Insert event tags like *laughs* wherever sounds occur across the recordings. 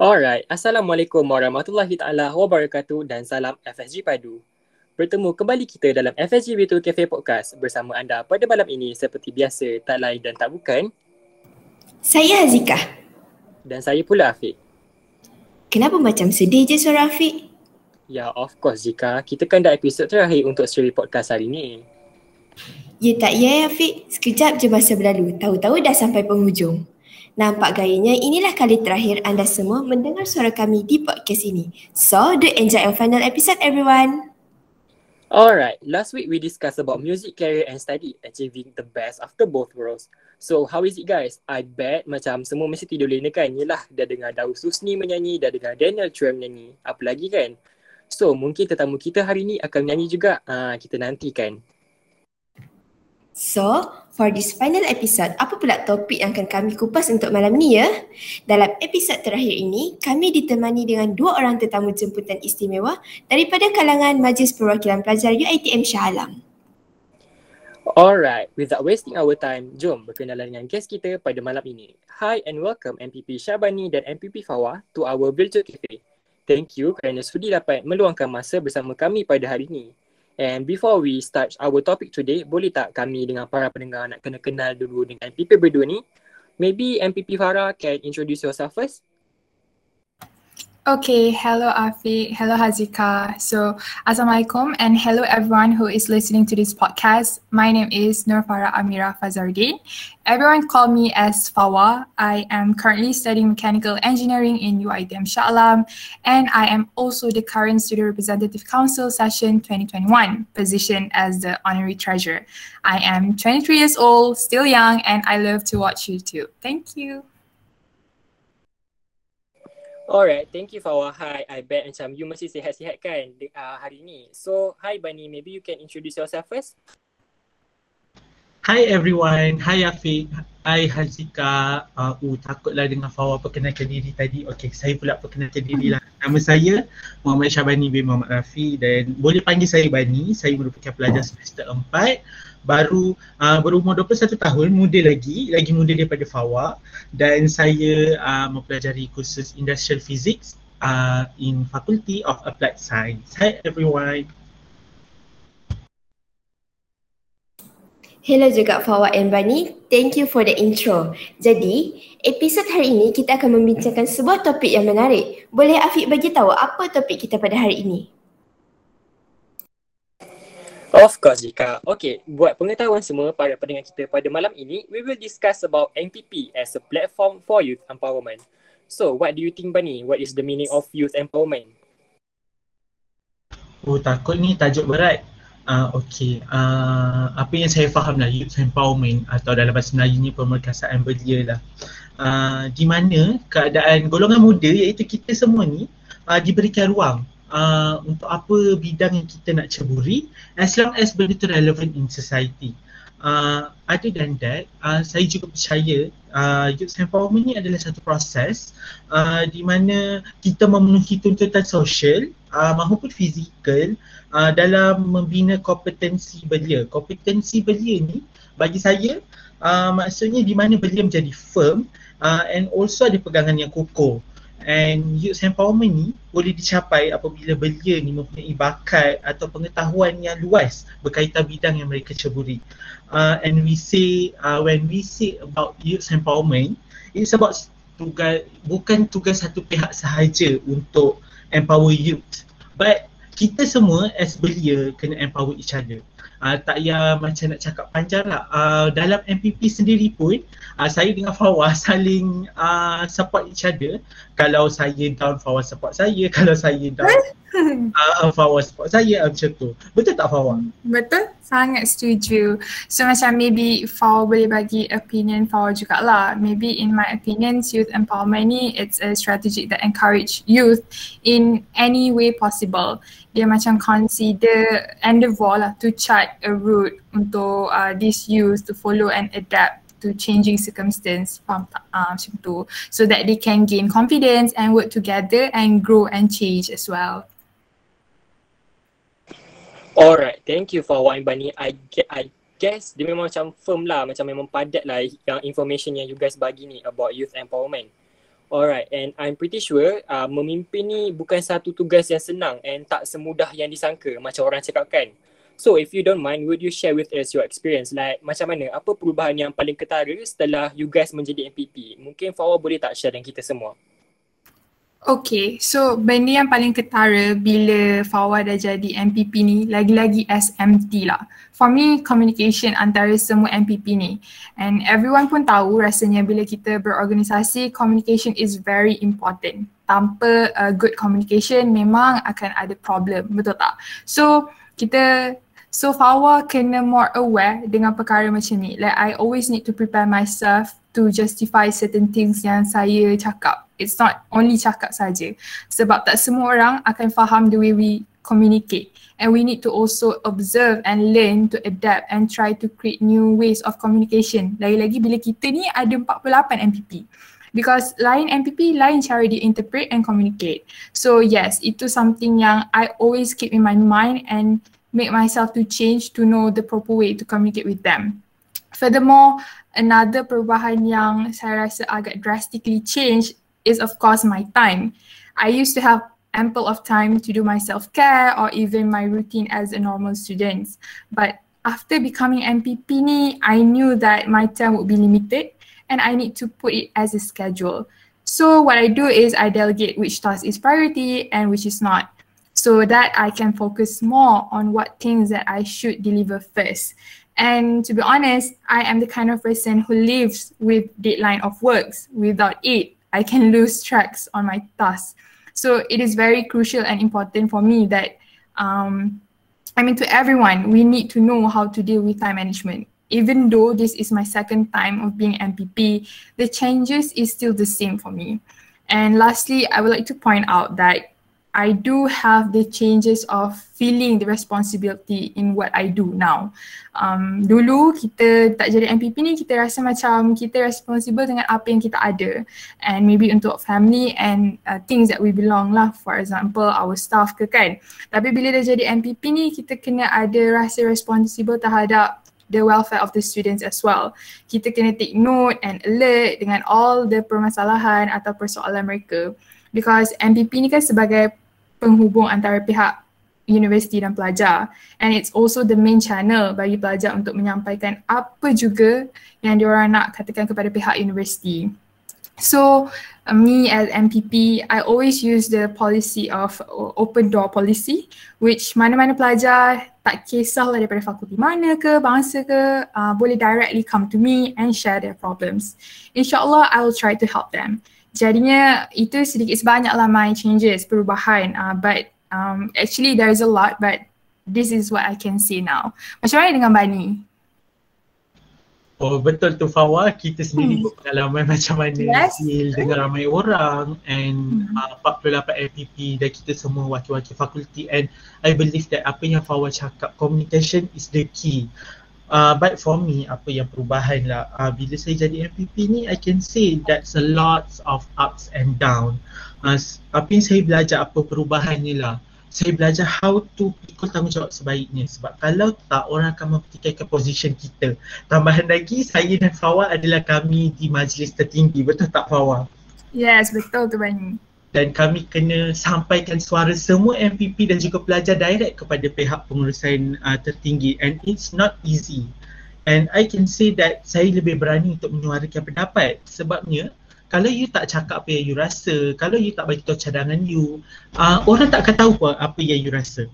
Alright, Assalamualaikum warahmatullahi taala wabarakatuh dan salam FSG Padu. Bertemu kembali kita dalam FSG Virtual Cafe Podcast bersama anda pada malam ini seperti biasa tak lain dan tak bukan. Saya Azika. Dan saya pula Afiq. Kenapa macam sedih je suara Afiq? Ya, of course Zika. Kita kan dah episod terakhir untuk seri podcast hari ni. Ya tak ya Afiq, sekejap je masa berlalu. Tahu-tahu dah sampai penghujung. Nampak gayanya inilah kali terakhir anda semua mendengar suara kami di podcast ini. So, do enjoy our final episode everyone. Alright, last week we discussed about music career and study, achieving the best after both worlds. So how is it guys? I bet macam semua mesti tidur lena kan? Yelah, dah dengar Daus Susni menyanyi, dah dengar Daniel Trum menyanyi. Apa lagi kan? So mungkin tetamu kita hari ni akan menyanyi juga. Ah, kita nantikan. So, for this final episode, apa pula topik yang akan kami kupas untuk malam ni ya? Dalam episod terakhir ini, kami ditemani dengan dua orang tetamu jemputan istimewa daripada kalangan Majlis Perwakilan Pelajar UiTM Shah Alam. Alright, without wasting our time, jom berkenalan dengan guest kita pada malam ini. Hi and welcome MPP Syabani dan MPP Fawa to our virtual cafe. Thank you kerana sudi dapat meluangkan masa bersama kami pada hari ini. And before we start our topic today, boleh tak kami dengan para pendengar nak kena kenal dulu dengan MPP berdua ni? Maybe MPP Farah can introduce yourself first? Okay, hello Afi, hello Hazika. So, Assalamualaikum and hello everyone who is listening to this podcast. My name is Nur Farah Amira Fazardin. Everyone call me as Fawa. I am currently studying mechanical engineering in UITM Sha'alam and I am also the current Student Representative Council session 2021 position as the honorary treasurer. I am 23 years old, still young and I love to watch YouTube. Thank you. Alright, thank you Fawa. Hi, I bet macam you mesti sihat-sihat kan uh, hari ni. So, hi Bani, maybe you can introduce yourself first. Hi everyone, hi Afiq, hi Hazika. Uh, uh, takutlah dengan Fawa perkenalkan diri tadi. Okay, saya pula perkenalkan diri lah. Nama saya Muhammad Syabani bin Muhammad Rafi dan boleh panggil saya Bani. Saya merupakan pelajar semester 4 baru uh, berumur 21 tahun, muda lagi, lagi muda daripada Fawa dan saya uh, mempelajari kursus Industrial Physics uh, in Faculty of Applied Science. Hi everyone. Hello juga Fawa and Bani. Thank you for the intro. Jadi, episod hari ini kita akan membincangkan sebuah topik yang menarik. Boleh Afiq bagi tahu apa topik kita pada hari ini? Of course Jika. Okay, buat pengetahuan semua pada pendengar kita pada malam ini, we will discuss about MPP as a platform for youth empowerment. So, what do you think Bani? What is the meaning of youth empowerment? Oh, takut ni tajuk berat. Uh, okay, uh, apa yang saya faham lah youth empowerment atau dalam bahasa Melayu ni pemerkasaan belia lah. Uh, di mana keadaan golongan muda iaitu kita semua ni uh, diberikan ruang uh, untuk apa bidang yang kita nak ceburi as long as benda tu relevant in society. Uh, other than that, uh, saya juga percaya uh, youth empowerment ni adalah satu proses uh, di mana kita memenuhi tuntutan sosial uh, maupun fizikal uh, dalam membina kompetensi belia. Kompetensi belia ni bagi saya uh, maksudnya di mana belia menjadi firm uh, and also ada pegangan yang kukuh and youth empowerment ni boleh dicapai apabila belia ni mempunyai bakat atau pengetahuan yang luas berkaitan bidang yang mereka ceburi. Uh, and we say uh, when we say about youth empowerment, it's about tugas bukan tugas satu pihak sahaja untuk empower youth, but kita semua as belia kena empower each other uh, tak payah macam nak cakap panjang lah. Uh, dalam MPP sendiri pun, uh, saya dengan Fawaz *laughs* saling uh, support each other. Kalau saya down, Fawaz support saya. *laughs* Kalau saya down, uh, Fawaz support saya. Uh, macam tu. Betul tak Fawaz? Betul. Sangat setuju. So macam maybe Fawaz boleh bagi opinion Fawaz jugalah. Maybe in my opinion, youth empowerment ni, it's a strategy that encourage youth in any way possible dia macam consider endeavor lah to chart a route untuk uh, this youth to follow and adapt to changing circumstance tak uh, macam tu so that they can gain confidence and work together and grow and change as well Alright, thank you for what Bani. I get, I guess dia memang macam firm lah, macam memang padat lah yang information yang you guys bagi ni about youth empowerment. Alright, and I'm pretty sure uh, memimpin ni bukan satu tugas yang senang and tak semudah yang disangka macam orang cakap kan. So if you don't mind, would you share with us your experience? Like macam mana, apa perubahan yang paling ketara setelah you guys menjadi MPP? Mungkin Fawa boleh tak share dengan kita semua? Okay, so benda yang paling ketara bila Fawa dah jadi MPP ni lagi-lagi SMT lah. For me, communication antara semua MPP ni. And everyone pun tahu rasanya bila kita berorganisasi, communication is very important. Tanpa uh, good communication memang akan ada problem, betul tak? So, kita So Fawa kena more aware dengan perkara macam ni. Like I always need to prepare myself to justify certain things yang saya cakap. It's not only cakap saja. Sebab tak semua orang akan faham the way we communicate. And we need to also observe and learn to adapt and try to create new ways of communication. Lagi-lagi bila kita ni ada 48 MPP. Because lain MPP, lain cara dia interpret and communicate. So yes, itu something yang I always keep in my mind and make myself to change to know the proper way to communicate with them. Furthermore, another perubahan yang saya rasa agak drastically change is of course my time. I used to have ample of time to do my self-care or even my routine as a normal student. But after becoming MPP I knew that my time would be limited and I need to put it as a schedule. So what I do is I delegate which task is priority and which is not so that I can focus more on what things that I should deliver first. And to be honest, I am the kind of person who lives with deadline of works. Without it, I can *laughs* lose tracks on my tasks. So it is very crucial and important for me that, um, I mean, to everyone, we need to know how to deal with time management. Even though this is my second time of being MPP, the changes is still the same for me. And lastly, I would like to point out that I do have the changes of feeling the responsibility in what I do now. Um, dulu kita tak jadi MPP ni kita rasa macam kita responsible dengan apa yang kita ada and maybe untuk family and uh, things that we belong lah for example our staff ke kan. Tapi bila dah jadi MPP ni kita kena ada rasa responsible terhadap the welfare of the students as well. Kita kena take note and alert dengan all the permasalahan atau persoalan mereka because MPP ni kan sebagai penghubung antara pihak universiti dan pelajar and it's also the main channel bagi pelajar untuk menyampaikan apa juga yang diorang nak katakan kepada pihak universiti. So uh, me as MPP, I always use the policy of open door policy which mana-mana pelajar tak kisahlah daripada fakulti mana ke, bangsa ke, uh, boleh directly come to me and share their problems. InsyaAllah, I will try to help them. Jadinya itu sedikit sebanyaklah my changes, perubahan. Uh, but um, actually there is a lot but this is what I can see now. Macam mana dengan Bani? Oh betul tu Fawa, kita sendiri hmm. berpengalaman *laughs* macam mana yes. deal dengan ramai orang and hmm. uh, 48 LPP dan kita semua wakil-wakil fakulti and I believe that apa yang Fawa cakap, communication is the key uh, but for me apa yang perubahan lah. Uh, bila saya jadi MPP ni I can say that's a lot of ups and down. Uh, apa yang saya belajar apa perubahannya lah. Saya belajar how to pikul tanggungjawab sebaiknya. Sebab kalau tak orang akan mempertikaikan position kita. Tambahan lagi saya dan Fawa adalah kami di majlis tertinggi. Betul tak Fawa? Yes betul tu Bani dan kami kena sampaikan suara semua MPP dan juga pelajar direct kepada pihak pengurusan uh, tertinggi and it's not easy and I can say that saya lebih berani untuk menyuarakan pendapat sebabnya kalau you tak cakap apa yang you rasa, kalau you tak bagi tahu cadangan you, uh, orang tak akan tahu apa, apa yang you rasa.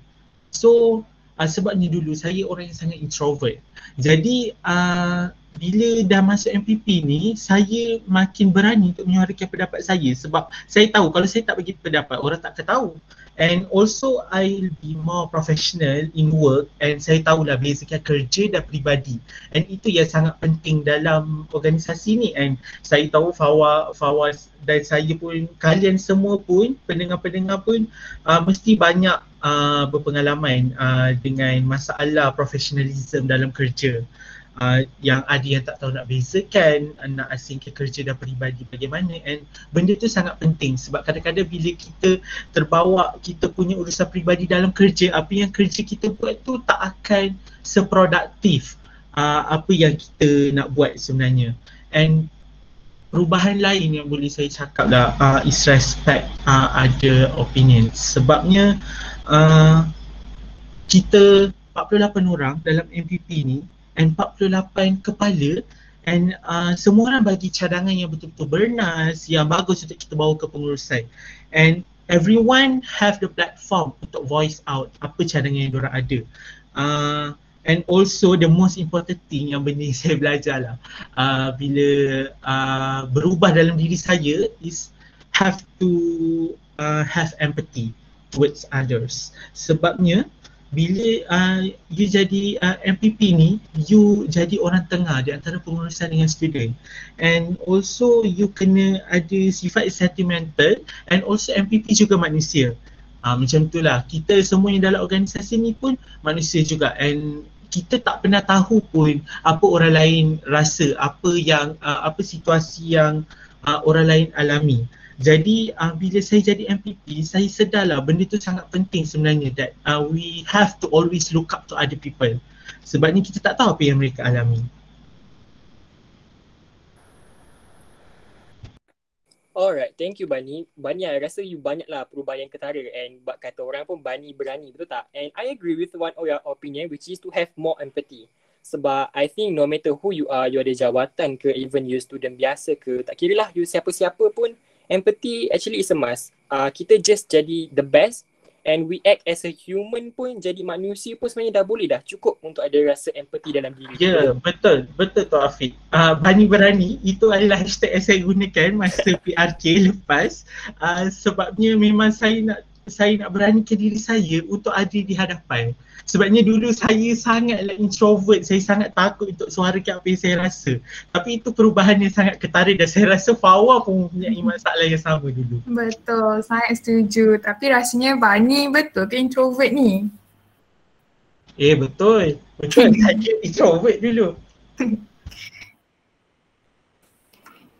So uh, sebabnya dulu saya orang yang sangat introvert. Jadi uh, bila dah masuk MPP ni saya makin berani untuk menyuarakan pendapat saya. Sebab saya tahu kalau saya tak bagi pendapat orang tak akan tahu. And also I'll be more professional in work and saya tahulah bezakan kerja dan peribadi. And itu yang sangat penting dalam organisasi ni. And saya tahu Fawa, Fawa dan saya pun kalian semua pun pendengar-pendengar pun uh, mesti banyak uh, berpengalaman uh, dengan masalah profesionalism dalam kerja uh, yang ada yang tak tahu nak bezakan uh, nak asingkan kerja dan peribadi bagaimana. And benda tu sangat penting sebab kadang-kadang bila kita terbawa kita punya urusan peribadi dalam kerja apa yang kerja kita buat tu tak akan seproduktif uh, apa yang kita nak buat sebenarnya. And perubahan lain yang boleh saya cakap lah uh, is respect uh, other opinions sebabnya uh, kita 48 orang dalam MPP ni and 48 kepala and uh, semua orang bagi cadangan yang betul-betul bernas yang bagus untuk kita bawa ke pengurusan. And everyone have the platform untuk voice out apa cadangan yang diorang ada. Uh, and also the most important thing yang benda *laughs* saya belajar lah uh, bila uh, berubah dalam diri saya is have to uh, have empathy towards others. Sebabnya bila uh, you jadi uh, MPP ni you jadi orang tengah di antara pengurusan dengan student. And also you kena ada sifat sentimental and also MPP juga manusia. Uh, macam itulah kita semua yang dalam organisasi ni pun manusia juga. And kita tak pernah tahu pun apa orang lain rasa apa yang uh, apa situasi yang uh, orang lain alami jadi uh, bila saya jadi MPP, saya sedarlah benda tu sangat penting sebenarnya that uh, we have to always look up to other people. Sebabnya kita tak tahu apa yang mereka alami. Alright, thank you Bani. Bani, I rasa you banyaklah perubahan yang ketara and kata orang pun Bani berani, betul tak? And I agree with one of your opinion which is to have more empathy. Sebab I think no matter who you are, you ada jawatan ke, even you student biasa ke, tak kira lah you siapa-siapa pun, empathy actually is a must. Uh, kita just jadi the best and we act as a human pun jadi manusia pun sebenarnya dah boleh dah cukup untuk ada rasa empathy dalam diri. Ya, yeah, betul. Betul tu Afiq. Uh, Bani berani itu adalah hashtag yang saya gunakan masa *laughs* PRK lepas uh, sebabnya memang saya nak saya nak berani ke diri saya untuk ada di hadapan. Sebabnya dulu saya sangatlah introvert, saya sangat takut untuk suara ke apa yang saya rasa. Tapi itu perubahan yang sangat ketara dan saya rasa Fawa pun mempunyai masalah yang sama dulu. Betul, sangat setuju. Tapi rasanya Bani betul ke introvert ni? Eh betul, betul *laughs* saya introvert dulu.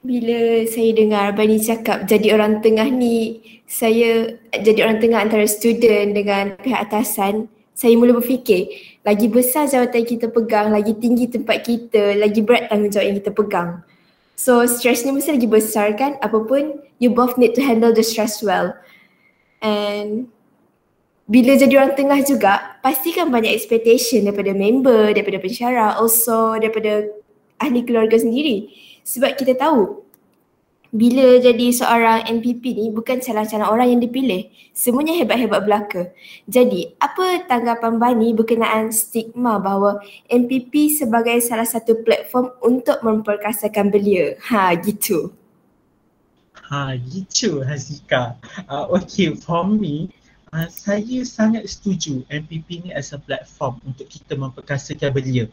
Bila saya dengar Bani cakap jadi orang tengah ni, saya jadi orang tengah antara student dengan pihak atasan, saya mula berfikir lagi besar jawatan kita pegang, lagi tinggi tempat kita, lagi berat tanggungjawab yang kita pegang. So stress ni mesti lagi besar kan apapun you both need to handle the stress well. And bila jadi orang tengah juga pastikan banyak expectation daripada member, daripada pensyarah, also daripada ahli keluarga sendiri. Sebab kita tahu bila jadi seorang NPP ni bukan calon-calon orang yang dipilih. Semuanya hebat-hebat belaka. Jadi, apa tanggapan Bani berkenaan stigma bahawa NPP sebagai salah satu platform untuk memperkasakan belia? Ha, gitu. Ha, gitu Hazika. Uh, okay, for me, uh, saya sangat setuju NPP ni as a platform untuk kita memperkasakan belia.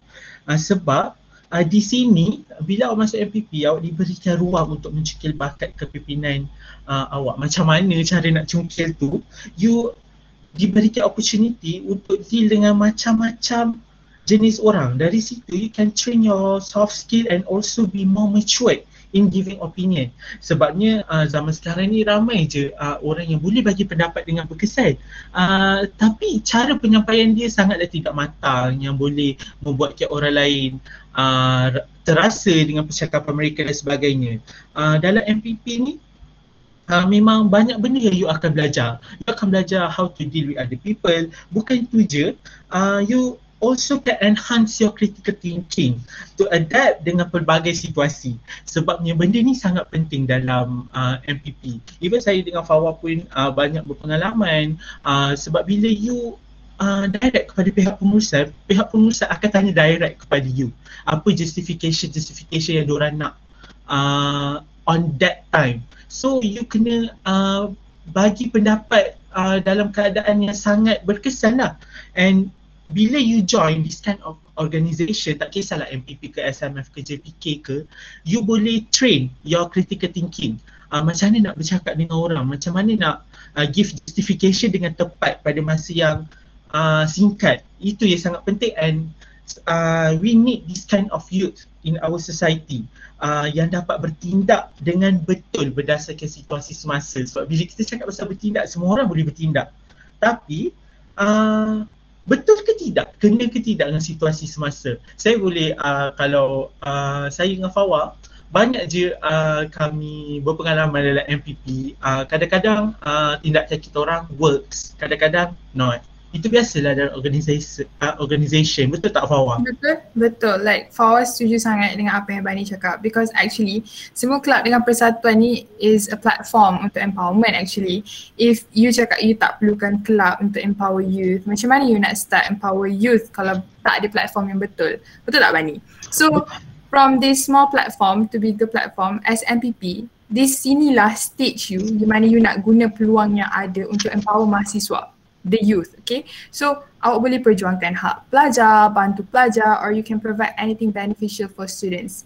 Uh, sebab uh, di sini bila awak masuk MPP awak diberikan ruang untuk mencukil bakat kepimpinan uh, awak. Macam mana cara nak cungkil tu? You diberikan opportunity untuk deal dengan macam-macam jenis orang. Dari situ you can train your soft skill and also be more matured in giving opinion. Sebabnya uh, zaman sekarang ni ramai je uh, orang yang boleh bagi pendapat dengan berkesan. Uh, tapi cara penyampaian dia sangatlah tidak matang yang boleh membuatkan orang lain uh, terasa dengan percakapan mereka dan sebagainya. Uh, dalam MPP ni Uh, memang banyak benda yang you akan belajar. You akan belajar how to deal with other people. Bukan itu je, uh, you also can enhance your critical thinking to adapt dengan pelbagai situasi. Sebabnya benda ni sangat penting dalam uh, MPP. Even saya dengan Fawa pun uh, banyak berpengalaman uh, sebab bila you uh, direct kepada pihak pengurusan, pihak pengurusan akan tanya direct kepada you. Apa justification-justification yang diorang nak uh, on that time. So you kena uh, bagi pendapat uh, dalam keadaan yang sangat berkesan lah. And bila you join this kind of organisation, tak kisahlah MPP ke SMF ke JPK ke, you boleh train your critical thinking. Uh, macam mana nak bercakap dengan orang, macam mana nak uh, give justification dengan tepat pada masa yang uh, singkat. Itu yang sangat penting and uh, we need this kind of youth in our society uh, yang dapat bertindak dengan betul berdasarkan situasi semasa. Sebab bila kita cakap pasal bertindak, semua orang boleh bertindak. Tapi uh, betul ke tidak? Kena ke tidak dengan situasi semasa? Saya boleh uh, kalau uh, saya dengan Fawa banyak je uh, kami berpengalaman dalam MPP uh, kadang-kadang uh, tindakan kita orang works. Kadang-kadang not itu biasalah dalam organisasi uh, organisation betul tak Fawa? Betul, betul. Like Fawa setuju sangat dengan apa yang Bani cakap because actually semua kelab dengan persatuan ni is a platform untuk empowerment actually. If you cakap you tak perlukan kelab untuk empower youth, macam mana you nak start empower youth kalau tak ada platform yang betul? Betul tak Bani? So from this small platform to bigger platform as MPP, this sinilah stage you di mana you nak guna peluang yang ada untuk empower mahasiswa the youth okay? So awak boleh perjuangkan hak pelajar bantu pelajar or you can provide anything beneficial for students.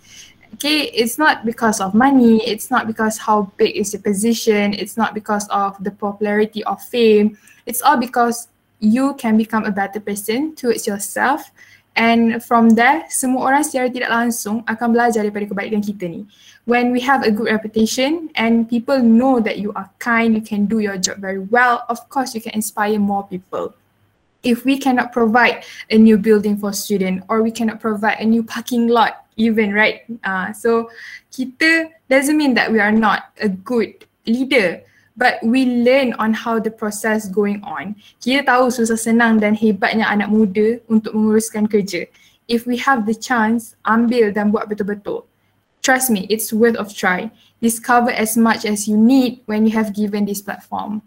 Okay it's not because of money it's not because how big is the position it's not because of the popularity of fame. It's all because you can become a better person towards yourself and from there semua orang secara tidak langsung akan belajar daripada kebaikan kita ni when we have a good reputation and people know that you are kind, you can do your job very well, of course you can inspire more people. If we cannot provide a new building for student or we cannot provide a new parking lot even, right? Uh, so kita doesn't mean that we are not a good leader but we learn on how the process going on. Kita tahu susah senang dan hebatnya anak muda untuk menguruskan kerja. If we have the chance, ambil dan buat betul-betul. Trust me, it's worth of try. Discover as much as you need when you have given this platform.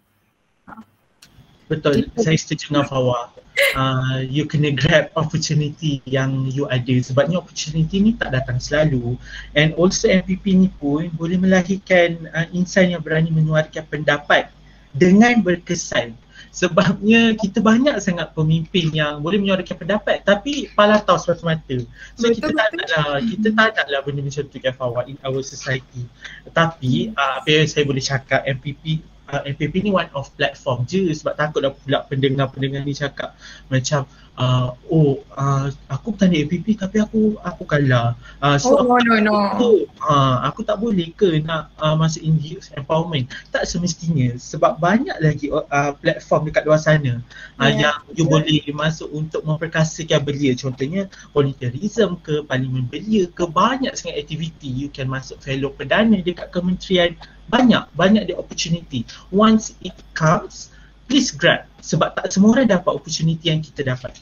Betul, saya setuju dengan Fawa. Uh, you kena grab opportunity yang you ada. Sebabnya opportunity ni tak datang selalu. And also MPP ni pun boleh melahirkan uh, insan yang berani menyuarakan pendapat dengan berkesan. Sebabnya kita banyak sangat pemimpin yang boleh menyuarakan pendapat tapi pala tahu semata-mata. So betul, kita betul. tak naklah kita tak naklah benda macam tu kan Fawad in our society. Tapi uh, apa yang saya boleh cakap MPP MPP ni one of platform je sebab takutlah pula pendengar-pendengar ni cakap macam uh, oh uh, aku bertanding APP tapi aku aku kalah. Uh, so oh, no, no, no. uh, aku tak boleh ke nak uh, masuk in youth empowerment? Tak semestinya sebab banyak lagi uh, platform dekat luar sana uh, yeah. yang you yeah. boleh masuk untuk memperkasakan belia. Contohnya volunteerism ke, parlimen belia ke, banyak sangat aktiviti you can masuk fellow perdana dekat kementerian banyak, banyak the opportunity. Once it comes, please grab sebab tak semua orang dapat opportunity yang kita dapat.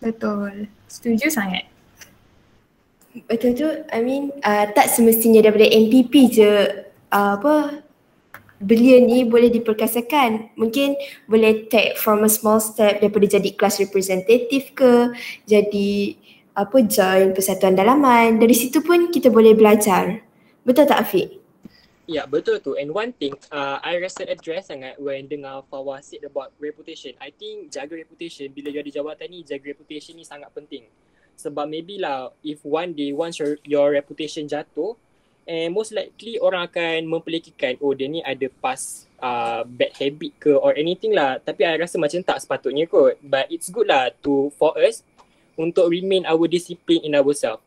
Betul. Setuju sangat. Betul tu. I mean uh, tak semestinya daripada MPP je uh, apa belia ni boleh diperkasakan. Mungkin boleh take from a small step daripada jadi class representative ke, jadi apa join persatuan dalaman. Dari situ pun kita boleh belajar. Betul tak Afiq? Ya yeah, betul tu. And one thing uh, I rasa address sangat when dengar Fawa said about reputation. I think jaga reputation. Bila you ada jawatan ni jaga reputation ni sangat penting. Sebab maybe lah if one day once your, your reputation jatuh and most likely orang akan mempelikikan oh dia ni ada past uh, bad habit ke or anything lah. Tapi I rasa macam tak sepatutnya kot. But it's good lah to for us untuk remain our discipline in ourselves.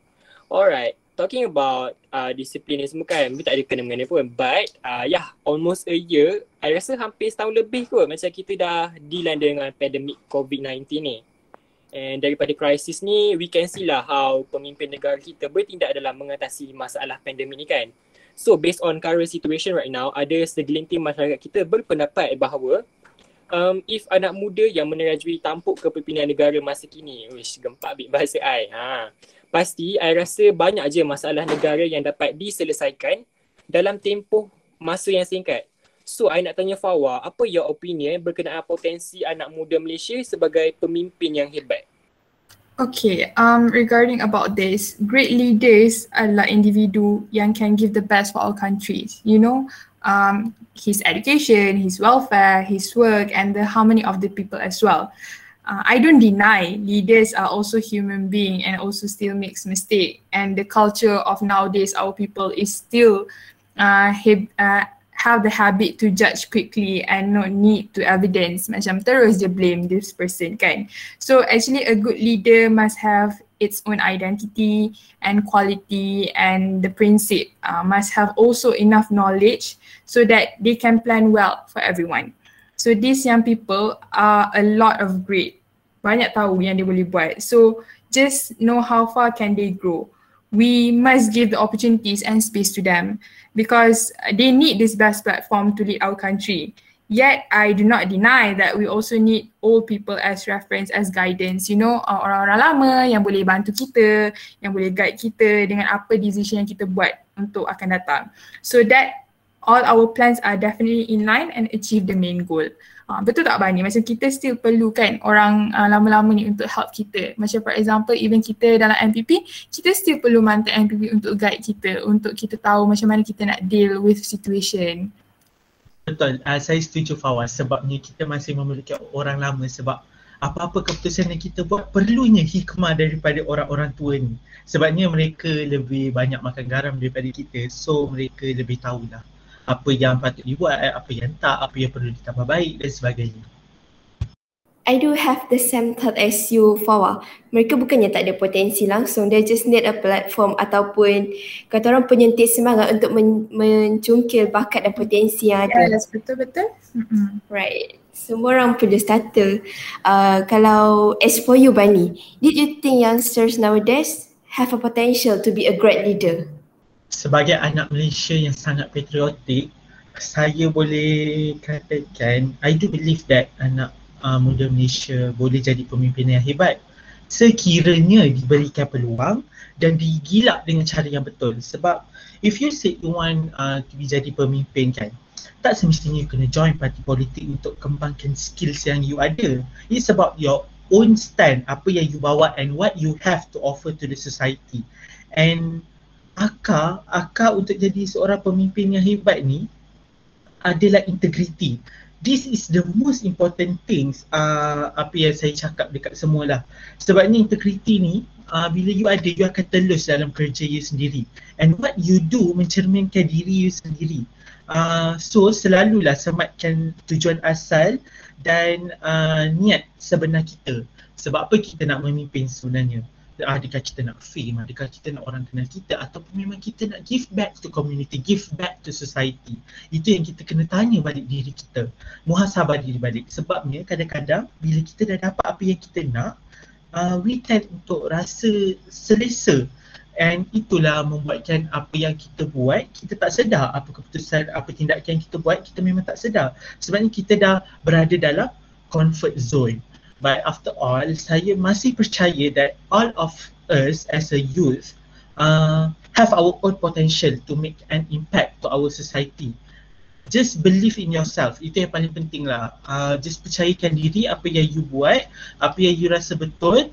Alright talking about uh, disiplin ni semua kan, tak ada kena mengena pun. But uh, yeah, almost a year, I rasa hampir setahun lebih kot macam kita dah deal dengan pandemik COVID-19 ni. And daripada krisis ni, we can see lah how pemimpin negara kita bertindak dalam mengatasi masalah pandemik ni kan. So based on current situation right now, ada segelintir masyarakat kita berpendapat bahawa um, if anak muda yang menerajui tampuk kepimpinan negara masa kini, wish gempak bit bahasa I. Ha pasti I rasa banyak je masalah negara yang dapat diselesaikan dalam tempoh masa yang singkat. So I nak tanya Fawa, apa your opinion berkenaan potensi anak muda Malaysia sebagai pemimpin yang hebat? Okay, um, regarding about this, great leaders adalah individu yang can give the best for our countries. You know, um, his education, his welfare, his work and the harmony of the people as well uh, I don't deny leaders are also human being and also still makes mistake. And the culture of nowadays, our people is still uh, have, uh, have the habit to judge quickly and not need to evidence. Macam terus je blame this person kan. So actually a good leader must have its own identity and quality and the principle uh, must have also enough knowledge so that they can plan well for everyone. So these young people are a lot of great. Banyak tahu yang dia boleh buat. So just know how far can they grow. we must give the opportunities and space to them because they need this best platform to lead our country. Yet, I do not deny that we also need old people as reference, as guidance. You know, uh, orang-orang lama yang boleh bantu kita, yang boleh guide kita dengan apa decision yang kita buat untuk akan datang. So that all our plans are definitely in line and achieve the main goal. Uh, betul tak Bani? Macam kita still perlu kan orang uh, lama-lama ni untuk help kita. Macam for example even kita dalam MPP, kita still perlu mantan MPP untuk guide kita, untuk kita tahu macam mana kita nak deal with situation. Betul, uh, saya setuju Fawaz sebabnya kita masih memiliki orang lama sebab apa-apa keputusan yang kita buat perlunya hikmah daripada orang-orang tua ni. Sebabnya mereka lebih banyak makan garam daripada kita so mereka lebih tahulah apa yang patut dibuat, apa yang tak, apa yang perlu ditambah baik dan sebagainya. I do have the same thought as you, Fawa. Mereka bukannya tak ada potensi langsung. They just need a platform ataupun kata orang penyentik semangat untuk men- mencungkil bakat dan potensi yang ada. Yes, betul-betul. Right. Semua orang perlu starter. Uh, kalau as for you, Bani, did you think youngsters nowadays have a potential to be a great leader? Sebagai anak Malaysia yang sangat patriotik, saya boleh katakan, I do believe that anak uh, muda Malaysia boleh jadi pemimpin yang hebat. Sekiranya diberikan peluang dan digilap dengan cara yang betul. Sebab if you say you want uh, to be jadi pemimpin kan tak semestinya you kena join parti politik untuk kembangkan skills yang you ada. It's about your own stand apa yang you bawa and what you have to offer to the society. And akar akar untuk jadi seorang pemimpin yang hebat ni adalah integrity this is the most important things uh, apa yang saya cakap dekat semua lah sebabnya integrity ni uh, bila you ada you akan telus dalam kerja you sendiri. And what you do mencerminkan diri you sendiri. Uh, so selalulah sematkan tujuan asal dan uh, niat sebenar kita. Sebab apa kita nak memimpin sebenarnya adakah kita nak fame, adakah kita nak orang kenal kita ataupun memang kita nak give back to community, give back to society. Itu yang kita kena tanya balik diri kita. Muhasabah diri balik. Sebabnya kadang-kadang bila kita dah dapat apa yang kita nak, uh, we tend untuk rasa selesa and itulah membuatkan apa yang kita buat, kita tak sedar apa keputusan, apa tindakan kita buat, kita memang tak sedar. Sebabnya kita dah berada dalam comfort zone. But after all, saya masih percaya that all of us as a youth uh, have our own potential to make an impact to our society. Just believe in yourself. Itu yang paling penting lah. Uh, just percayakan diri apa yang you buat, apa yang you rasa betul.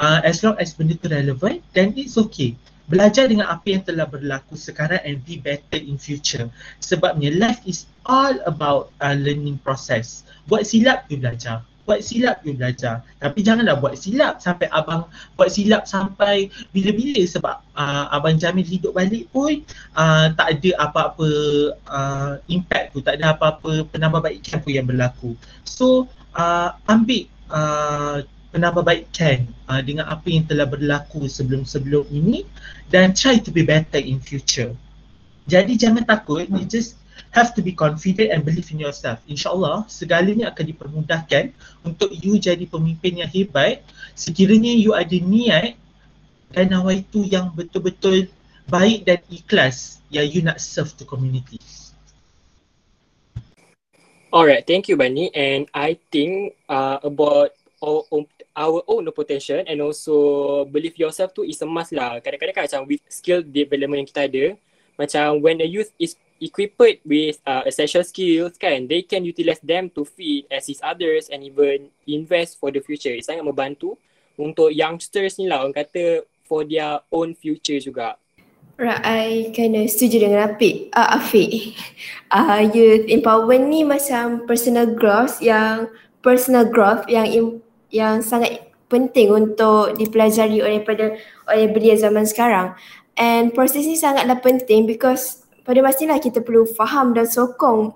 Uh, as long as benda tu relevant, then it's okay. Belajar dengan apa yang telah berlaku sekarang and be better in future. Sebabnya life is all about uh, learning process. Buat silap, you belajar buat silap you belajar. Tapi janganlah buat silap sampai abang buat silap sampai bila-bila sebab uh, abang jamin hidup balik pun uh, tak ada apa-apa uh, impact tu. Tak ada apa-apa penambahbaikan pun yang berlaku. So uh, ambil uh, penambahbaikan uh, dengan apa yang telah berlaku sebelum-sebelum ini dan try to be better in future. Jadi jangan takut you just have to be confident and believe in yourself. InsyaAllah segalanya akan dipermudahkan untuk you jadi pemimpin yang hebat sekiranya you ada niat dan nawaitu yang betul-betul baik dan ikhlas yang you nak serve to community. Alright, thank you Bani and I think uh, about our, our own potential and also believe yourself tu is a must lah. Kadang-kadang kan macam with skill development yang kita ada, macam when a youth is equipped with uh, essential skills kan they can utilize them to feed assist others and even invest for the future It's sangat membantu untuk youngsters ni lah orang kata for their own future juga Right, I kena setuju dengan Afiq. Uh, Afiq. Uh, *laughs* youth empowerment ni macam personal growth yang personal growth yang yang sangat penting untuk dipelajari oleh pada oleh belia zaman sekarang. And proses ni sangatlah penting because pada pastilah kita perlu faham dan sokong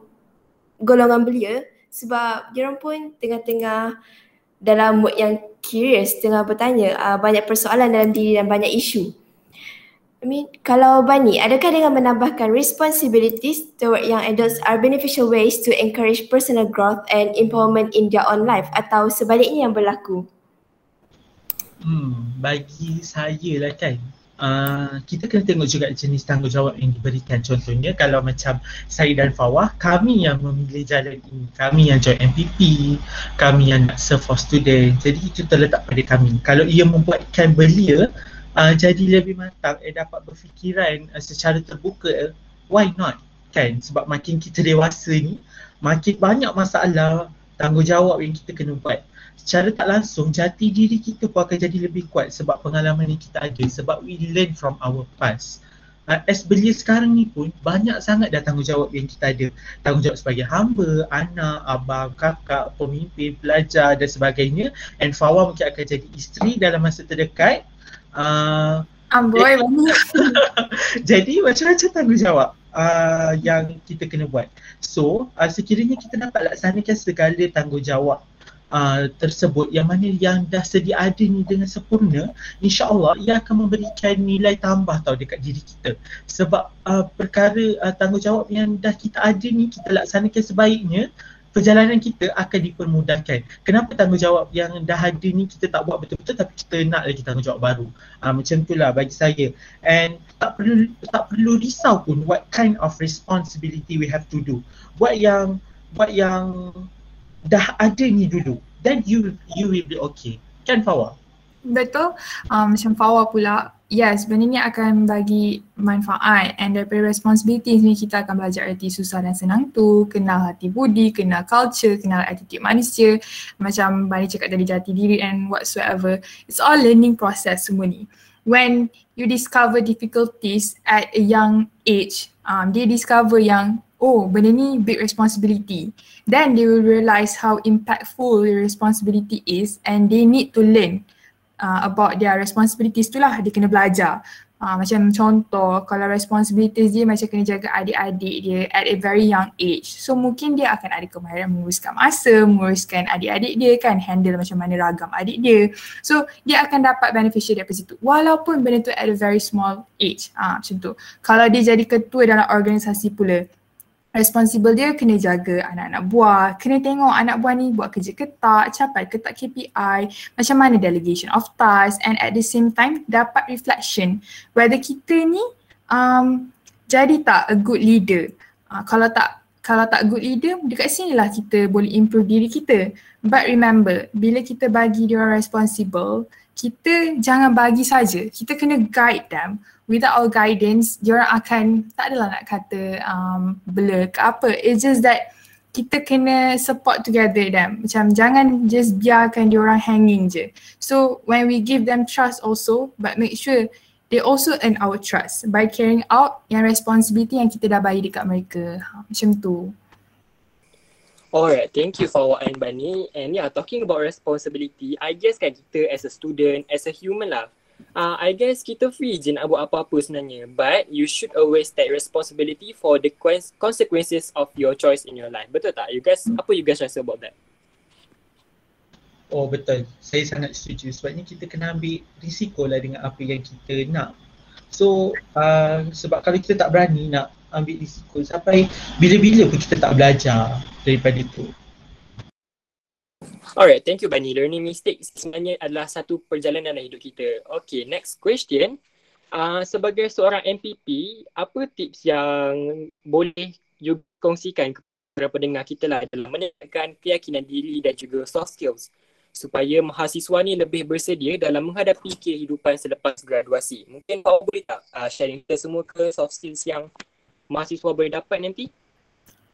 golongan belia sebab dia pun tengah-tengah dalam mood yang curious tengah bertanya uh, banyak persoalan dalam diri dan banyak isu. I mean, kalau Bani, adakah dengan menambahkan responsibilities toward young adults are beneficial ways to encourage personal growth and empowerment in their own life atau sebaliknya yang berlaku? Hmm, bagi saya lah kan, uh, kita kena tengok juga jenis tanggungjawab yang diberikan. Contohnya kalau macam saya dan Fawah, kami yang memilih jalan ini. Kami yang join MPP, kami yang nak serve for student. Jadi itu terletak pada kami. Kalau ia membuatkan belia uh, jadi lebih matang, eh dapat berfikiran uh, secara terbuka, why not? Kan? Sebab makin kita dewasa ni, makin banyak masalah tanggungjawab yang kita kena buat secara tak langsung jati diri kita pun akan jadi lebih kuat sebab pengalaman yang kita ada sebab we learn from our past. Uh, as belia sekarang ni pun banyak sangat dah tanggungjawab yang kita ada. Tanggungjawab sebagai hamba, anak, abang, kakak, pemimpin, pelajar dan sebagainya. And Fawa mungkin akan jadi isteri dalam masa terdekat. Uh, Amboi banyak. *laughs* Jadi macam-macam tanggungjawab uh, yang kita kena buat. So uh, sekiranya kita dapat laksanakan segala tanggungjawab uh, tersebut yang mana yang dah sedia ada ni dengan sempurna insyaAllah ia akan memberikan nilai tambah tau dekat diri kita sebab uh, perkara uh, tanggungjawab yang dah kita ada ni kita laksanakan sebaiknya perjalanan kita akan dipermudahkan. Kenapa tanggungjawab yang dah ada ni kita tak buat betul-betul tapi kita nak lagi tanggungjawab baru. Uh, macam itulah bagi saya. And tak perlu tak perlu risau pun what kind of responsibility we have to do. Buat yang buat yang dah ada ni dulu then you you will be okay. Kan Fawa betul. Um, macam Fawa pula yes benda ni akan bagi manfaat and daripada responsibility ni kita akan belajar erti susah dan senang tu kenal hati budi kenal culture kenal attitude manusia. Macam Bani cakap dari jati diri and whatsoever. It's all learning process semua ni. When you discover difficulties at a young age um, dia discover yang oh benda ni big responsibility. Then they will realize how impactful the responsibility is and they need to learn uh, about their responsibilities tu lah. Dia kena belajar. Uh, macam contoh kalau responsibilities dia macam kena jaga adik-adik dia at a very young age. So mungkin dia akan ada kemahiran menguruskan masa menguruskan adik-adik dia kan handle macam mana ragam adik dia. So dia akan dapat beneficial daripada situ. Walaupun benda tu at a very small age. Uh, macam tu. Kalau dia jadi ketua dalam organisasi pula responsible dia kena jaga anak-anak buah, kena tengok anak buah ni buat kerja ke tak, capai ke tak KPI, macam mana delegation of task and at the same time dapat reflection whether kita ni um, jadi tak a good leader. Uh, kalau tak kalau tak good leader, dekat sini lah kita boleh improve diri kita. But remember, bila kita bagi dia responsible, kita jangan bagi saja. Kita kena guide them without our guidance, diorang akan tak adalah nak kata um, blur ke apa. It's just that kita kena support together them. Macam jangan just biarkan diorang hanging je. So when we give them trust also, but make sure they also earn our trust by carrying out yang responsibility yang kita dah bagi dekat mereka. Ha, macam tu. Alright, thank you for what and Bani. And yeah, talking about responsibility, I guess kan kita as a student, as a human lah, uh, I guess kita free je nak buat apa-apa sebenarnya but you should always take responsibility for the consequences of your choice in your life. Betul tak? You guys, apa you guys rasa about that? Oh betul, saya sangat setuju sebabnya kita kena ambil risiko lah dengan apa yang kita nak. So uh, sebab kalau kita tak berani nak ambil risiko sampai bila-bila pun kita tak belajar daripada itu. Alright, thank you Bani. Learning mistakes sebenarnya adalah satu perjalanan dalam hidup kita. Okay, next question. Uh, sebagai seorang MPP, apa tips yang boleh you kongsikan kepada pendengar kita lah dalam meningkatkan keyakinan diri dan juga soft skills supaya mahasiswa ni lebih bersedia dalam menghadapi kehidupan selepas graduasi. Mungkin kau boleh tak uh, sharing kita semua ke soft skills yang mahasiswa boleh dapat nanti?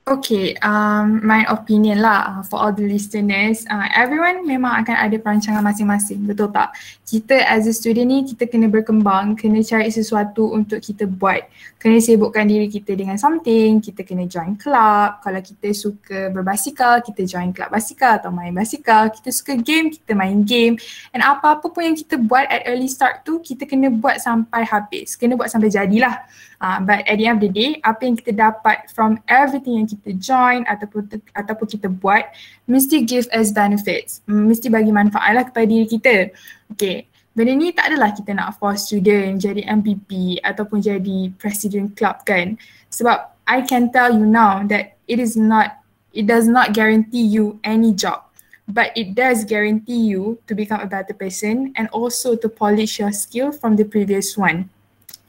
Okay, um, my opinion lah uh, for all the listeners, uh, everyone memang akan ada perancangan masing-masing, betul tak? Kita as a student ni, kita kena berkembang, kena cari sesuatu untuk kita buat. Kena sibukkan diri kita dengan something, kita kena join club. Kalau kita suka berbasikal, kita join club basikal atau main basikal. Kita suka game, kita main game. And apa-apa pun yang kita buat at early start tu, kita kena buat sampai habis. Kena buat sampai jadilah. Uh, but at the end of the day, apa yang kita dapat from everything yang kita join ataupun ataupun kita buat mesti give us benefits. Mesti bagi manfaat lah kepada diri kita. Okay. Benda ni tak adalah kita nak force student jadi MPP ataupun jadi president club kan. Sebab I can tell you now that it is not, it does not guarantee you any job. but it does guarantee you to become a better person and also to polish your skill from the previous one.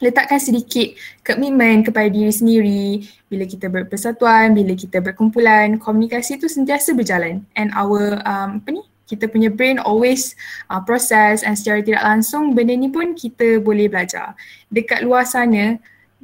Letakkan sedikit komitmen kepada diri sendiri. Bila kita berpersatuan, bila kita berkumpulan, komunikasi itu sentiasa berjalan. And our um, apa ni? Kita punya brain always uh, process and secara tidak langsung benda ni pun kita boleh belajar. Dekat luar sana,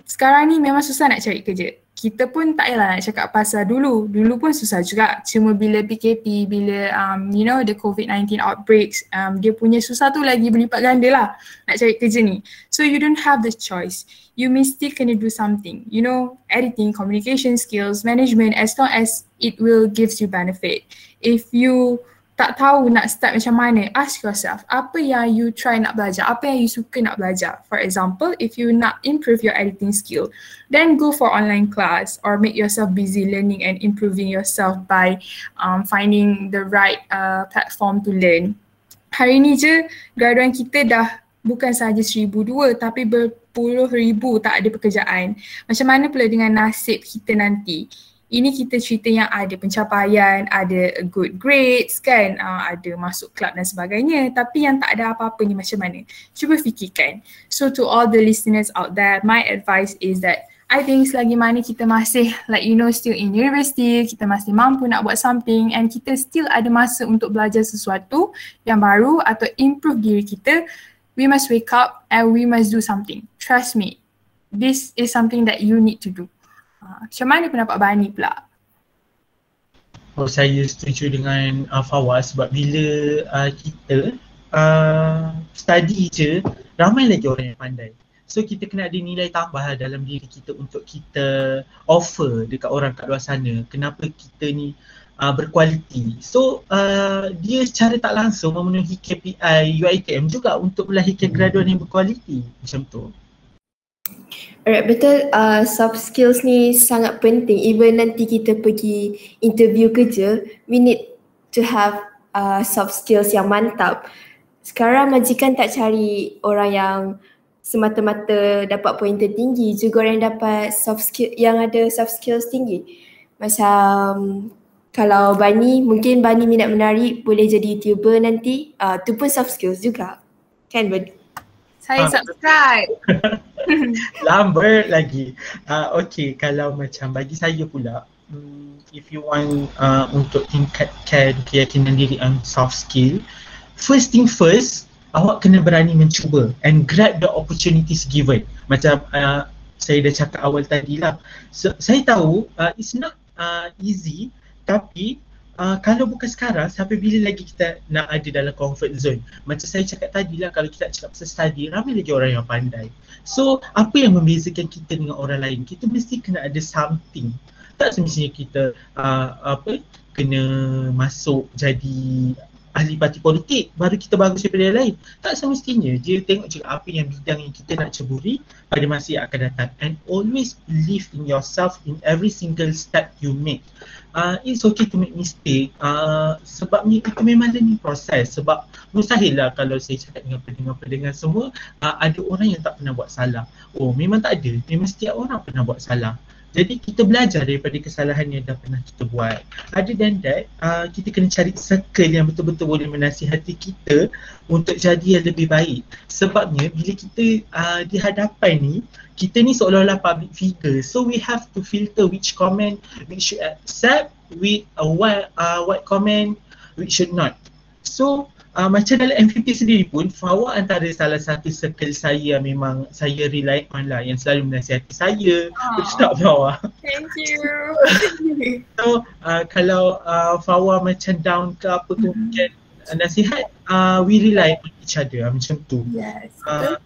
sekarang ni memang susah nak cari kerja kita pun tak payahlah nak cakap pasal dulu. Dulu pun susah juga. Cuma bila PKP, bila um, you know the COVID-19 outbreaks, um, dia punya susah tu lagi berlipat ganda lah nak cari kerja ni. So you don't have the choice. You mesti kena do something. You know, editing, communication skills, management as long as it will gives you benefit. If you tak tahu nak start macam mana, ask yourself apa yang you try nak belajar, apa yang you suka nak belajar. For example, if you nak improve your editing skill, then go for online class or make yourself busy learning and improving yourself by um, finding the right uh, platform to learn. Hari ni je graduan kita dah bukan sahaja seribu dua tapi berpuluh ribu tak ada pekerjaan. Macam mana pula dengan nasib kita nanti? Ini kita cerita yang ada pencapaian, ada good grades kan, uh, ada masuk club dan sebagainya tapi yang tak ada apa-apa ni macam mana? Cuba fikirkan. So to all the listeners out there, my advice is that I think selagi mana kita masih like you know still in university, kita masih mampu nak buat something and kita still ada masa untuk belajar sesuatu yang baru atau improve diri kita, we must wake up and we must do something. Trust me, this is something that you need to do. Ha, macam mana pendapat Bani pula? Oh, saya setuju dengan uh, Fawaz sebab bila uh, kita uh, study je, ramai lagi orang yang pandai. So kita kena ada nilai tambah lah dalam diri kita untuk kita offer dekat orang kat luar sana kenapa kita ni uh, berkualiti. So uh, dia secara tak langsung memenuhi KPI UiTM juga untuk melahirkan graduan yang berkualiti macam tu. Alright, betul uh, soft skills ni sangat penting even nanti kita pergi interview kerja we need to have uh, soft skills yang mantap. Sekarang majikan tak cari orang yang semata-mata dapat poin tertinggi juga orang yang dapat soft skill yang ada soft skills tinggi. Macam kalau Bani, mungkin Bani minat menari boleh jadi YouTuber nanti. Uh, tu pun soft skills juga. Kan Bani? Saya ah. subscribe. *laughs* Lambat lagi. Uh, okay, kalau macam bagi saya pula, um, if you want uh, untuk tingkatkan keyakinan diri on soft skill, first thing first, awak kena berani mencuba and grab the opportunities given. Macam uh, saya dah cakap awal tadi lah. So, saya tahu uh, it's not uh, easy tapi uh, kalau bukan sekarang, sampai bila lagi kita nak ada dalam comfort zone? Macam saya cakap tadi lah, kalau kita cakap pasal study, ramai lagi orang yang pandai. So, apa yang membezakan kita dengan orang lain? Kita mesti kena ada something. Tak semestinya kita uh, apa kena masuk jadi ahli parti politik baru kita bagus daripada yang lain. Tak semestinya dia tengok je apa yang bidang yang kita nak ceburi pada masa yang akan datang and always believe in yourself in every single step you make. Uh, it's okay to make mistake uh, sebabnya itu memang learning process sebab mustahil lah kalau saya cakap dengan pendengar-pendengar semua uh, ada orang yang tak pernah buat salah. Oh memang tak ada, memang setiap orang pernah buat salah. Jadi kita belajar daripada kesalahan yang dah pernah kita buat. Other than that, uh, kita kena cari circle yang betul-betul boleh menasihati kita untuk jadi yang lebih baik. Sebabnya bila kita uh, di hadapan ni, kita ni seolah-olah public figure. So we have to filter which comment we should accept, with uh, what, uh, what comment we should not. So uh, macam dalam MVP sendiri pun Fawa antara salah satu circle saya yang memang saya rely on lah yang selalu menasihati saya. Betul tak Fawa? Thank you. *laughs* So uh, kalau uh, Fawa macam down ke apa tu mm-hmm. mungkin uh, nasihat uh, we rely on each other uh, macam tu. Yes uh,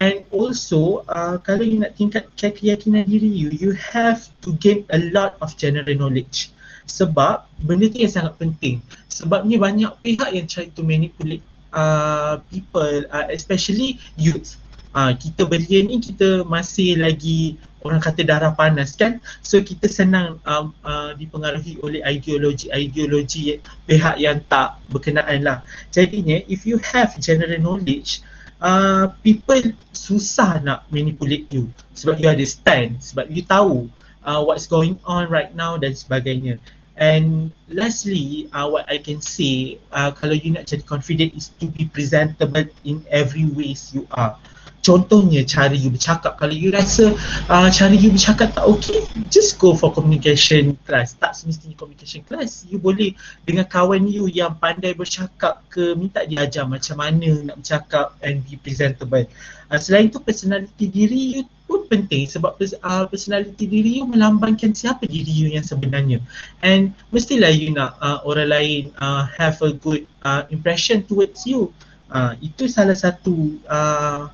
And also uh, kalau you nak tingkatkan keyakinan diri you, you have to gain a lot of general knowledge sebab benda tu yang sangat penting. Sebabnya banyak pihak yang try to manipulate uh, people uh, especially youth uh, kita belia ni kita masih lagi orang kata darah panas kan? So kita senang uh, uh, dipengaruhi oleh ideologi-ideologi pihak yang tak berkenaan lah. Jadinya if you have general knowledge uh, people susah nak manipulate you. Sebab you ada stand sebab you tahu uh, what's going on right now dan sebagainya And lastly, uh, what I can say, uh, kalau you nak jadi confident is to be presentable in every ways you are. Contohnya cara you bercakap. Kalau you rasa uh, cara you bercakap tak okay, just go for communication class. Tak semestinya communication class. You boleh dengan kawan you yang pandai bercakap ke minta dia ajar macam mana nak bercakap and be presentable. Uh, selain tu personality diri you pun penting sebab uh, personality diri you melambangkan siapa diri you yang sebenarnya. And mestilah you nak uh, orang lain uh, have a good uh, impression towards you. Uh, itu salah satu uh,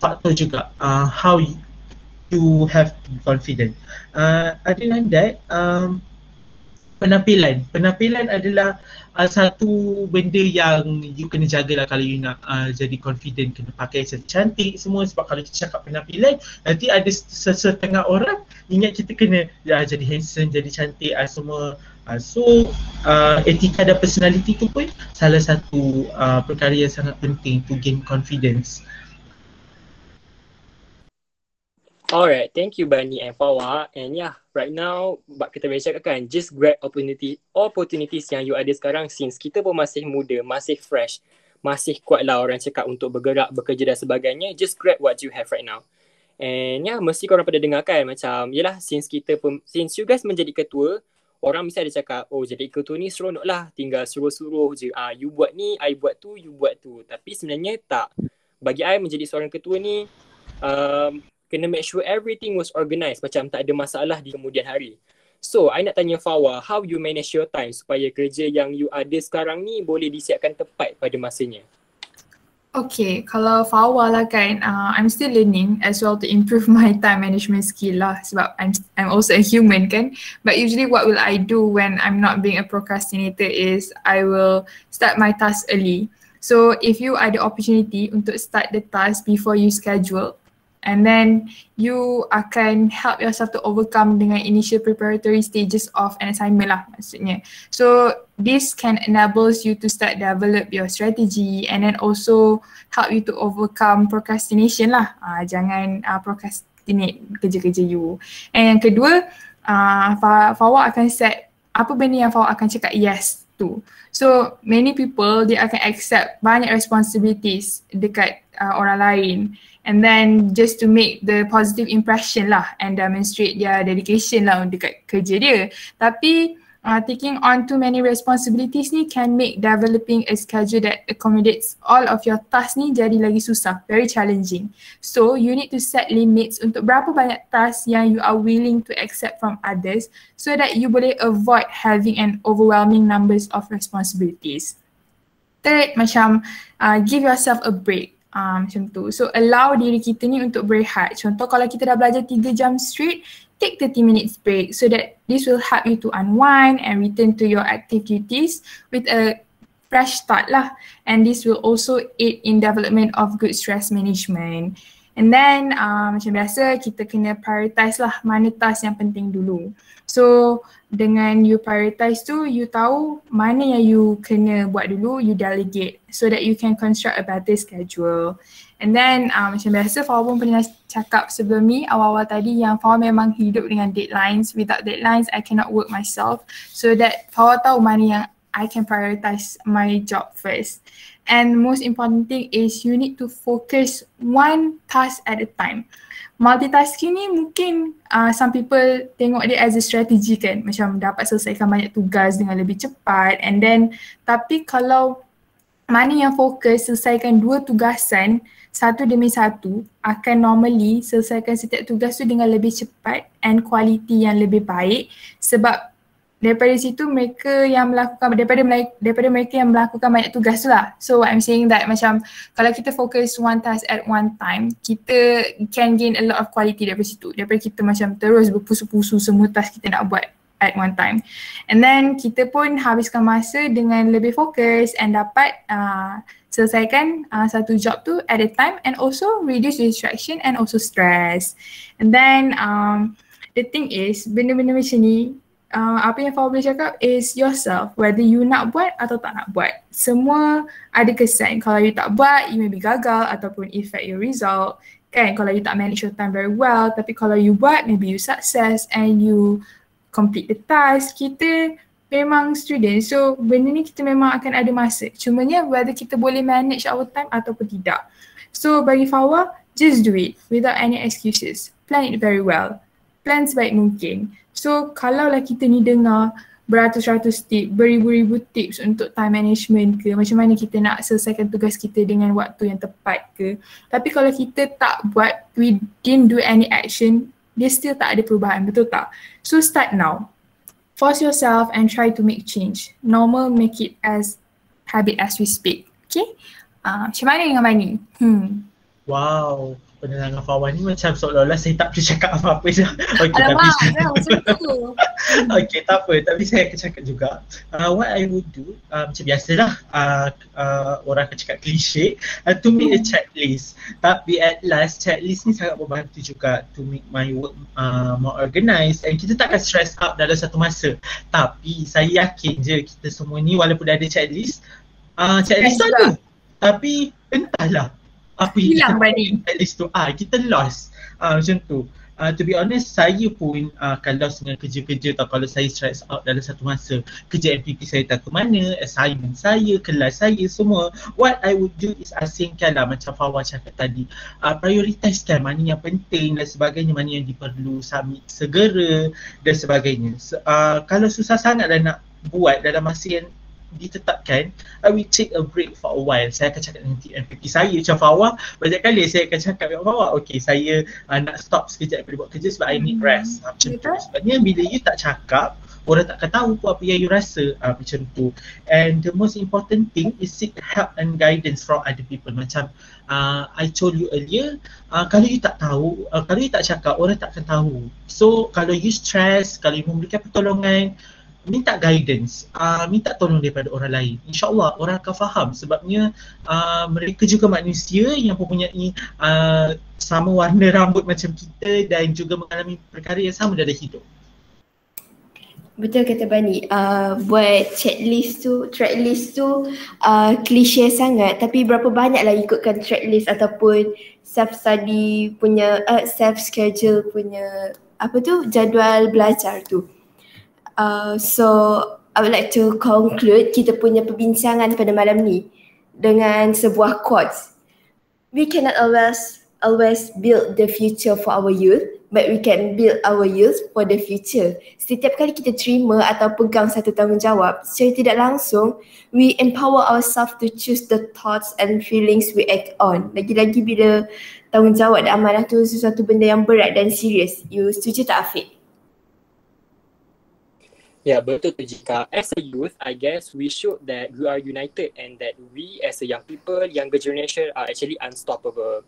faktor juga uh, how you, have confident. Uh, other than that, um, penampilan. Penampilan adalah uh, satu benda yang you kena jagalah kalau you nak uh, jadi confident. Kena pakai cantik semua sebab kalau kita cakap penampilan, nanti ada sesetengah orang ingat kita kena ya, jadi handsome, jadi cantik uh, semua. Uh, so, uh, etika dan personality tu pun salah satu uh, perkara yang sangat penting to gain confidence. Alright, thank you Bani and Fawa. And yeah, right now, bak kita boleh cakap kan, just grab opportunity, opportunities yang you ada sekarang since kita pun masih muda, masih fresh, masih kuat lah orang cakap untuk bergerak, bekerja dan sebagainya. Just grab what you have right now. And yeah, mesti korang pada dengar kan macam, yelah since kita pun, since you guys menjadi ketua, orang mesti ada cakap, oh jadi ketua ni seronok lah, tinggal suruh-suruh je. Ah, you buat ni, I buat tu, you buat tu. Tapi sebenarnya tak. Bagi I menjadi seorang ketua ni, um, kena make sure everything was organized macam tak ada masalah di kemudian hari. So, I nak tanya Fawa, how you manage your time supaya kerja yang you ada sekarang ni boleh disiapkan tepat pada masanya? Okay, kalau Fawa lah kan, uh, I'm still learning as well to improve *laughs* my time management skill lah sebab I'm I'm also a human kan. But usually what will I do when I'm not being a procrastinator is I will start my task early. So if you ada opportunity untuk start the task before you schedule, and then you akan help yourself to overcome dengan initial preparatory stages of an assignment lah maksudnya. So this can enables you to start develop your strategy and then also help you to overcome procrastination lah. Uh, jangan uh, procrastinate kerja-kerja you. And yang kedua, uh, Fawa akan set apa benda yang Fawa akan cakap yes to. So many people dia akan accept banyak responsibilities dekat uh, orang lain and then just to make the positive impression lah and demonstrate their dedication lah dekat kerja dia. Tapi uh, taking on too many responsibilities ni can make developing a schedule that accommodates all of your tasks ni jadi lagi susah, very challenging. So you need to set limits untuk berapa banyak tasks yang you are willing to accept from others so that you boleh avoid having an overwhelming numbers of responsibilities. Third, macam uh, give yourself a break. Uh, macam tu. So allow diri kita ni untuk berehat. Contoh kalau kita dah belajar 3 jam straight, take 30 minutes break so that this will help you to unwind and return to your active duties with a fresh start lah. And this will also aid in development of good stress management. And then uh, macam biasa kita kena prioritize lah mana task yang penting dulu. So dengan you prioritize tu you tahu mana yang you kena buat dulu you delegate so that you can construct a better schedule. And then uh, macam biasa Fawa pun pernah cakap sebelum ni awal-awal tadi yang Fawa memang hidup dengan deadlines. Without deadlines I cannot work myself. So that Fawa tahu mana yang I can prioritize my job first. And most important thing is you need to focus one task at a time. Multitasking ni mungkin uh, some people tengok dia as a strategy kan. Macam dapat selesaikan banyak tugas dengan lebih cepat. And then tapi kalau mana yang fokus selesaikan dua tugasan satu demi satu akan normally selesaikan setiap tugas tu dengan lebih cepat and quality yang lebih baik sebab daripada situ mereka yang melakukan daripada daripada mereka yang melakukan banyak tugas tu lah. So what I'm saying that macam kalau kita fokus one task at one time, kita can gain a lot of quality daripada situ. Daripada kita macam terus berpusu-pusu semua task kita nak buat at one time. And then kita pun habiskan masa dengan lebih fokus and dapat uh, selesaikan uh, satu job tu at a time and also reduce distraction and also stress. And then um, the thing is benda-benda macam ni uh, apa yang Fawa boleh cakap is yourself whether you nak buat atau tak nak buat. Semua ada kesan. Kalau you tak buat, you may be gagal ataupun affect your result. Kan kalau you tak manage your time very well tapi kalau you buat maybe you success and you complete the task. Kita memang student so benda ni kita memang akan ada masa cumanya whether kita boleh manage our time ataupun tidak so bagi Fawa just do it without any excuses plan it very well plan sebaik mungkin so kalau lah kita ni dengar beratus-ratus tips, beribu-ribu tips untuk time management ke macam mana kita nak selesaikan tugas kita dengan waktu yang tepat ke. Tapi kalau kita tak buat we didn't do any action dia still tak ada perubahan betul tak? So start now. Force yourself and try to make change. Normal make it as habit as we speak. Okay? Uh, macam mana dengan Mani? Hmm. Wow penerangan Fawan ni macam seolah-olah saya tak boleh cakap apa-apa je. *laughs* Okay, tapi saya... macam *laughs* okay, tak apa. Tapi saya akan cakap juga. Uh, what I would do, uh, macam biasalah uh, uh, orang akan cakap klise, uh, to make a checklist. Tapi at last, checklist ni sangat membantu juga to make my work uh, more organised and kita tak akan stress up dalam satu masa. Tapi saya yakin je kita semua ni walaupun dah ada checklist, uh, checklist tu ada. Tapi entahlah apa hilang bani at least tu ah kita lost ah macam tu Uh, to be honest, saya pun uh, akan lost dengan kerja-kerja tau kalau saya stress out dalam satu masa. Kerja MPP saya tak ke mana, assignment saya, kelas saya, semua. What I would do is asingkan lah macam Fawah cakap tadi. Uh, prioritizekan mana yang penting dan sebagainya, mana yang diperlu submit segera dan sebagainya. Uh, kalau susah sangat dah nak buat dalam masa yang ditetapkan I will take a break for a while. Saya akan cakap dengan TMPP saya macam Fawah banyak kali saya akan cakap dengan Fawah okay saya uh, nak stop sekejap daripada buat kerja sebab I need hmm. rest. Uh, macam tu. Sebabnya bila you tak cakap orang tak akan tahu apa yang you rasa. Uh, macam tu. And the most important thing is seek help and guidance from other people. Macam uh, I told you earlier uh, kalau you tak tahu uh, kalau you tak cakap orang tak akan tahu. So kalau you stress kalau you memberikan pertolongan minta guidance, uh, minta tolong daripada orang lain. InsyaAllah orang akan faham sebabnya uh, mereka juga manusia yang mempunyai uh, sama warna *laughs* rambut macam kita dan juga mengalami perkara yang sama dalam hidup. Betul kata Bani, uh, buat checklist tu, tracklist tu uh, klise sangat tapi berapa banyak lah ikutkan tracklist ataupun self-study punya, uh, self-schedule punya apa tu, jadual belajar tu. Uh, so I would like to conclude kita punya perbincangan pada malam ni dengan sebuah quotes. We cannot always always build the future for our youth, but we can build our youth for the future. Setiap kali kita terima atau pegang satu tanggungjawab, secara tidak langsung, we empower ourselves to choose the thoughts and feelings we act on. Lagi-lagi bila tanggungjawab dan amanah tu sesuatu benda yang berat dan serius. You setuju tak Afiq? Ya betul tu jika as a youth I guess we should that we are united and that we as a young people younger generation are actually unstoppable.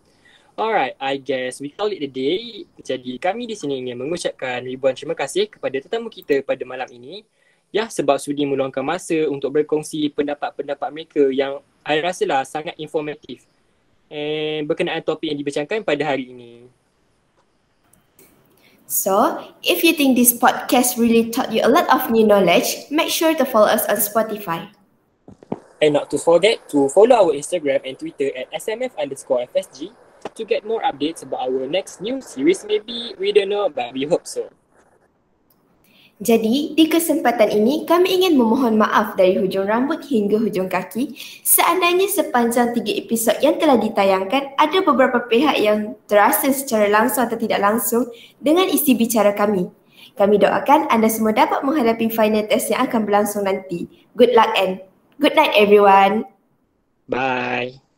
Alright, I guess we call it a day. Jadi kami di sini ingin mengucapkan ribuan terima kasih kepada tetamu kita pada malam ini. Ya sebab sudi meluangkan masa untuk berkongsi pendapat-pendapat mereka yang I rasa lah sangat informatif. And berkenaan topik yang dibincangkan pada hari ini. So, if you think this podcast really taught you a lot of new knowledge, make sure to follow us on Spotify. And not to forget to follow our Instagram and Twitter at smf underscore fsg to get more updates about our next new series maybe, we don't know but we hope so. Jadi, di kesempatan ini kami ingin memohon maaf dari hujung rambut hingga hujung kaki seandainya sepanjang tiga episod yang telah ditayangkan ada beberapa pihak yang terasa secara langsung atau tidak langsung dengan isi bicara kami. Kami doakan anda semua dapat menghadapi final test yang akan berlangsung nanti. Good luck and good night everyone. Bye.